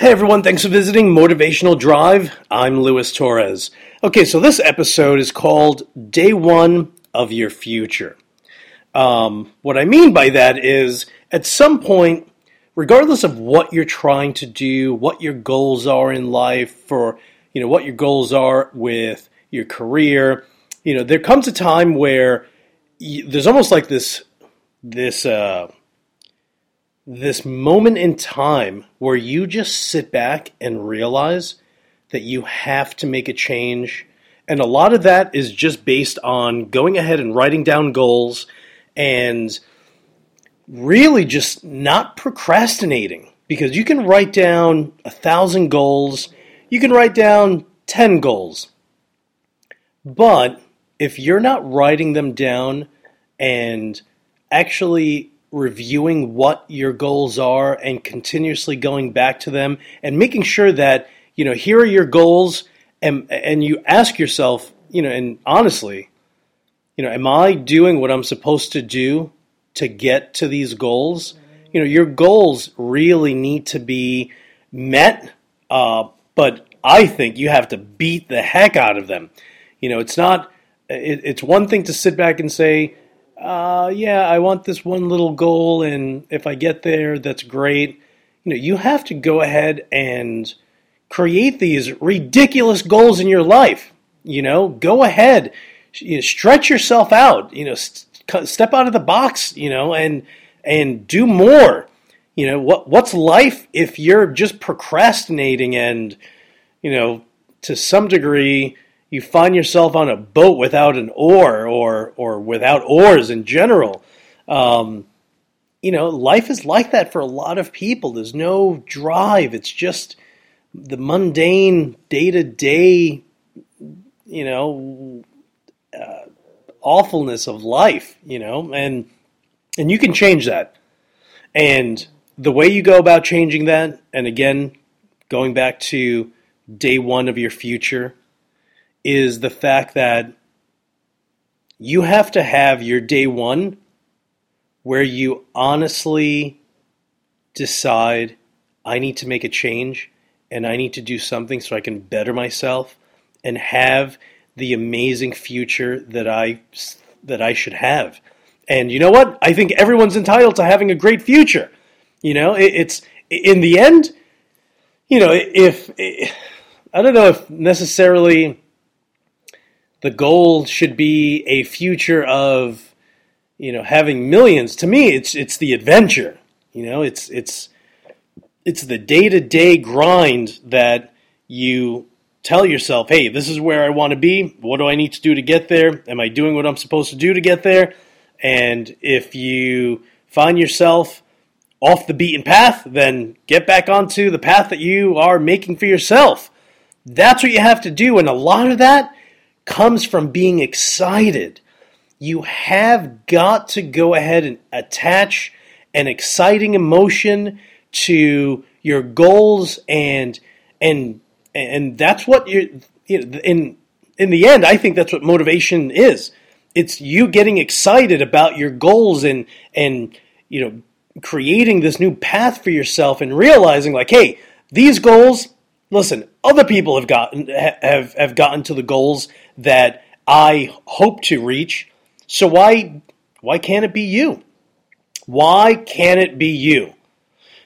Hey everyone, thanks for visiting Motivational Drive. I'm Luis Torres. Okay, so this episode is called Day One of Your Future. Um, what I mean by that is at some point, regardless of what you're trying to do, what your goals are in life, for you know what your goals are with your career, you know there comes a time where there's almost like this this uh, this moment in time where you just sit back and realize that you have to make a change. And a lot of that is just based on going ahead and writing down goals and really just not procrastinating. Because you can write down a thousand goals, you can write down 10 goals. But if you're not writing them down and actually reviewing what your goals are and continuously going back to them and making sure that you know here are your goals and and you ask yourself you know and honestly you know am i doing what i'm supposed to do to get to these goals? You know your goals really need to be met uh, but i think you have to beat the heck out of them. You know it's not it, it's one thing to sit back and say uh, yeah, I want this one little goal, and if I get there, that's great. You know, you have to go ahead and create these ridiculous goals in your life. You know, go ahead, you know, stretch yourself out. You know, st- step out of the box. You know, and and do more. You know, what what's life if you're just procrastinating and you know, to some degree you find yourself on a boat without an oar or or without oars in general. Um, you know, life is like that for a lot of people. There's no drive. It's just the mundane, day to day, you know, uh, awfulness of life. You know, and and you can change that. And the way you go about changing that, and again, going back to day one of your future, is the fact that you have to have your day one where you honestly decide I need to make a change and I need to do something so I can better myself and have the amazing future that I that I should have. And you know what? I think everyone's entitled to having a great future. You know, it, it's in the end, you know, if I don't know if necessarily the goal should be a future of you know having millions. To me it's it's the adventure. You know it's it's it's the day-to-day grind that you tell yourself hey this is where i want to be. What do i need to do to get there? Am i doing what i'm supposed to do to get there? And if you find yourself off the beaten path then get back onto the path that you are making for yourself. That's what you have to do and a lot of that comes from being excited. You have got to go ahead and attach an exciting emotion to your goals and and and that's what you in in the end I think that's what motivation is. It's you getting excited about your goals and and you know creating this new path for yourself and realizing like hey, these goals listen, other people have gotten have have gotten to the goals that I hope to reach. So why why can't it be you? Why can't it be you?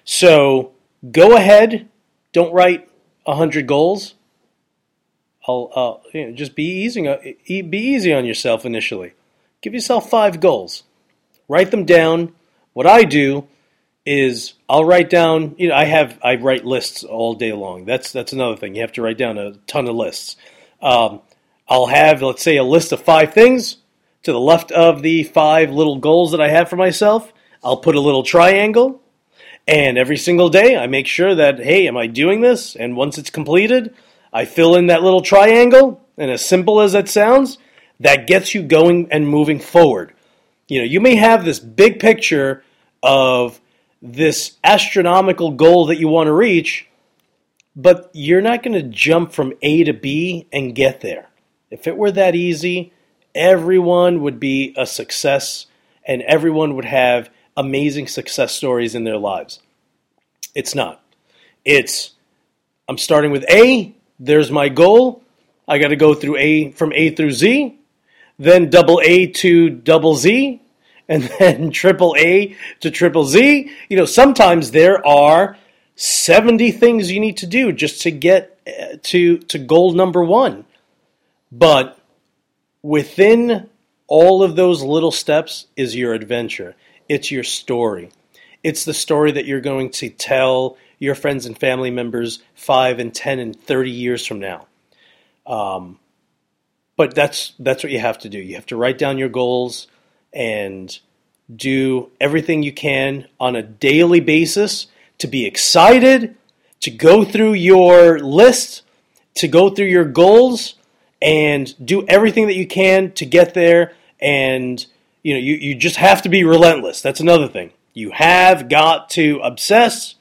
So go ahead. Don't write hundred goals. I'll uh, you know, just be easy be easy on yourself initially. Give yourself five goals. Write them down. What I do is I'll write down. You know, I have I write lists all day long. That's that's another thing. You have to write down a ton of lists. Um, I'll have let's say a list of five things to the left of the five little goals that I have for myself. I'll put a little triangle, and every single day I make sure that hey, am I doing this? And once it's completed, I fill in that little triangle. And as simple as that sounds, that gets you going and moving forward. You know, you may have this big picture of this astronomical goal that you want to reach, but you're not going to jump from A to B and get there. If it were that easy, everyone would be a success and everyone would have amazing success stories in their lives. It's not. It's I'm starting with A. There's my goal. I got to go through A from A through Z, then double A to double Z, and then triple A to triple Z. You know, sometimes there are 70 things you need to do just to get uh, to to goal number 1. But within all of those little steps is your adventure. It's your story. It's the story that you're going to tell your friends and family members 5 and 10 and 30 years from now. Um, but that's that's what you have to do. You have to write down your goals and do everything you can on a daily basis to be excited, to go through your list, to go through your goals and do everything that you can to get there and you know you, you just have to be relentless. That's another thing. You have got to obsess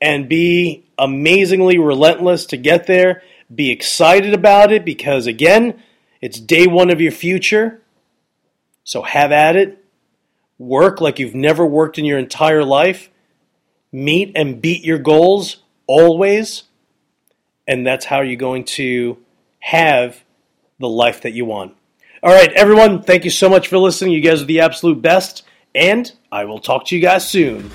and be amazingly relentless to get there. Be excited about it because, again, it's day one of your future. So have at it. Work like you've never worked in your entire life. Meet and beat your goals always. And that's how you're going to have the life that you want. All right, everyone, thank you so much for listening. You guys are the absolute best. And I will talk to you guys soon.